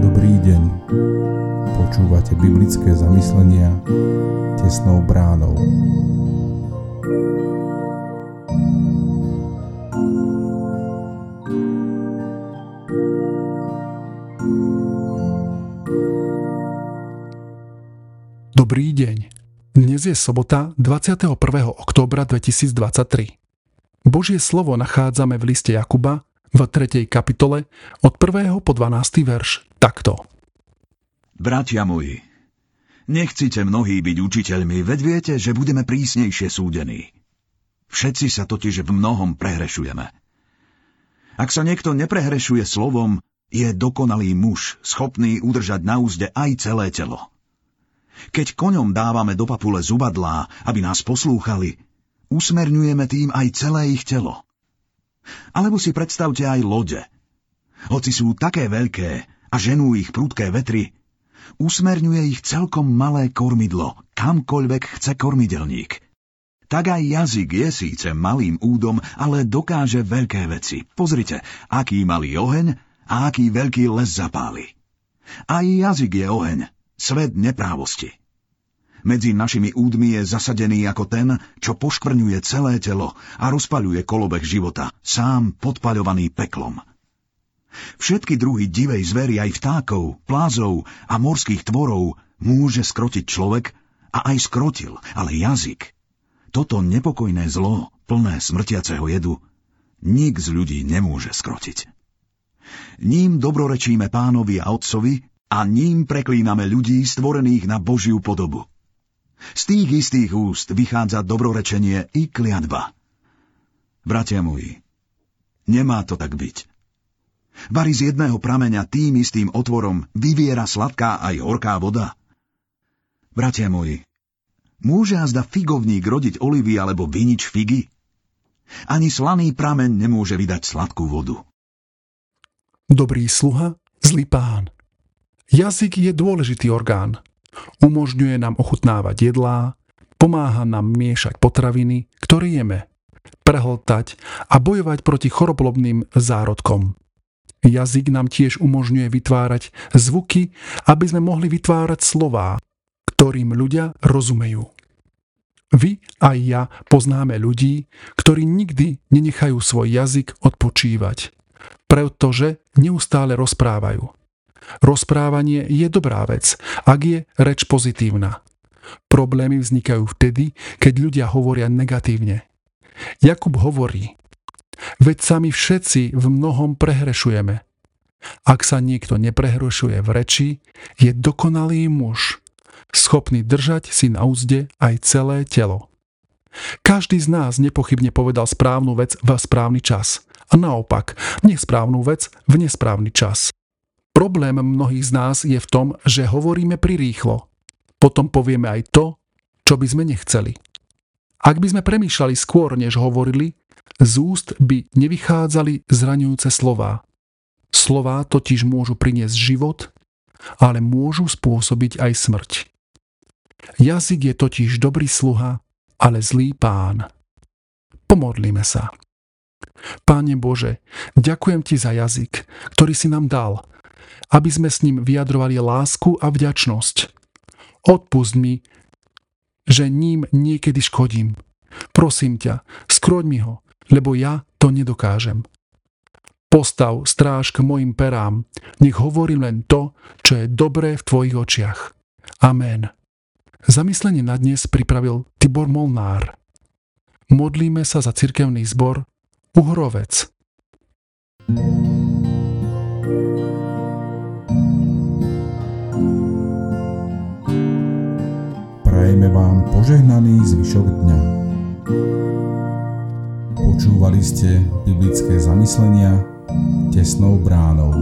Dobrý deň. Počúvate biblické zamyslenia tesnou bránou. Dobrý deň. Dnes je sobota 21. októbra 2023. Božie slovo nachádzame v liste Jakuba v 3. kapitole od 1. po 12. verš takto. Bratia moji, nechcite mnohí byť učiteľmi, veď viete, že budeme prísnejšie súdení. Všetci sa totiž v mnohom prehrešujeme. Ak sa niekto neprehrešuje slovom, je dokonalý muž, schopný udržať na úzde aj celé telo. Keď koňom dávame do papule zubadlá, aby nás poslúchali, usmerňujeme tým aj celé ich telo. Alebo si predstavte aj lode. Hoci sú také veľké a ženú ich prudké vetry, usmerňuje ich celkom malé kormidlo, kamkoľvek chce kormidelník. Tak aj jazyk je síce malým údom, ale dokáže veľké veci. Pozrite, aký malý oheň a aký veľký les zapáli. Aj jazyk je oheň, svet neprávosti. Medzi našimi údmi je zasadený ako ten, čo poškvrňuje celé telo a rozpaľuje kolobeh života, sám podpaľovaný peklom. Všetky druhy divej zvery aj vtákov, plázov a morských tvorov môže skrotiť človek a aj skrotil, ale jazyk. Toto nepokojné zlo, plné smrtiaceho jedu, nik z ľudí nemôže skrotiť. Ním dobrorečíme pánovi a otcovi a ním preklíname ľudí stvorených na Božiu podobu. Z tých istých úst vychádza dobrorečenie i kliatba. Bratia moji, nemá to tak byť. Bari z jedného prameňa tým istým otvorom vyviera sladká aj horká voda. Bratia moji, môže azda figovník rodiť olivy alebo vinič figy? Ani slaný prameň nemôže vydať sladkú vodu. Dobrý sluha, zlý pán. Jazyk je dôležitý orgán. Umožňuje nám ochutnávať jedlá, pomáha nám miešať potraviny, ktoré jeme, prehltať a bojovať proti choroblobným zárodkom. Jazyk nám tiež umožňuje vytvárať zvuky, aby sme mohli vytvárať slová, ktorým ľudia rozumejú. Vy a ja poznáme ľudí, ktorí nikdy nenechajú svoj jazyk odpočívať, pretože neustále rozprávajú. Rozprávanie je dobrá vec, ak je reč pozitívna. Problémy vznikajú vtedy, keď ľudia hovoria negatívne. Jakub hovorí, veď sami všetci v mnohom prehrešujeme. Ak sa niekto neprehrešuje v reči, je dokonalý muž, schopný držať si na úzde aj celé telo. Každý z nás nepochybne povedal správnu vec v správny čas a naopak nesprávnu vec v nesprávny čas. Problém mnohých z nás je v tom, že hovoríme prirýchlo. Potom povieme aj to, čo by sme nechceli. Ak by sme premýšľali skôr, než hovorili, z úst by nevychádzali zraňujúce slová. Slová totiž môžu priniesť život, ale môžu spôsobiť aj smrť. Jazyk je totiž dobrý sluha, ale zlý pán. Pomodlíme sa. Páne Bože, ďakujem Ti za jazyk, ktorý si nám dal aby sme s ním vyjadrovali lásku a vďačnosť. Odpust mi, že ním niekedy škodím. Prosím ťa, skroď mi ho, lebo ja to nedokážem. Postav stráž k mojim perám, nech hovorím len to, čo je dobré v tvojich očiach. Amen. Zamyslenie na dnes pripravil Tibor Molnár. Modlíme sa za cirkevný zbor Uhrovec. Prajeme vám požehnaný zvyšok dňa. Počúvali ste biblické zamyslenia tesnou bránou.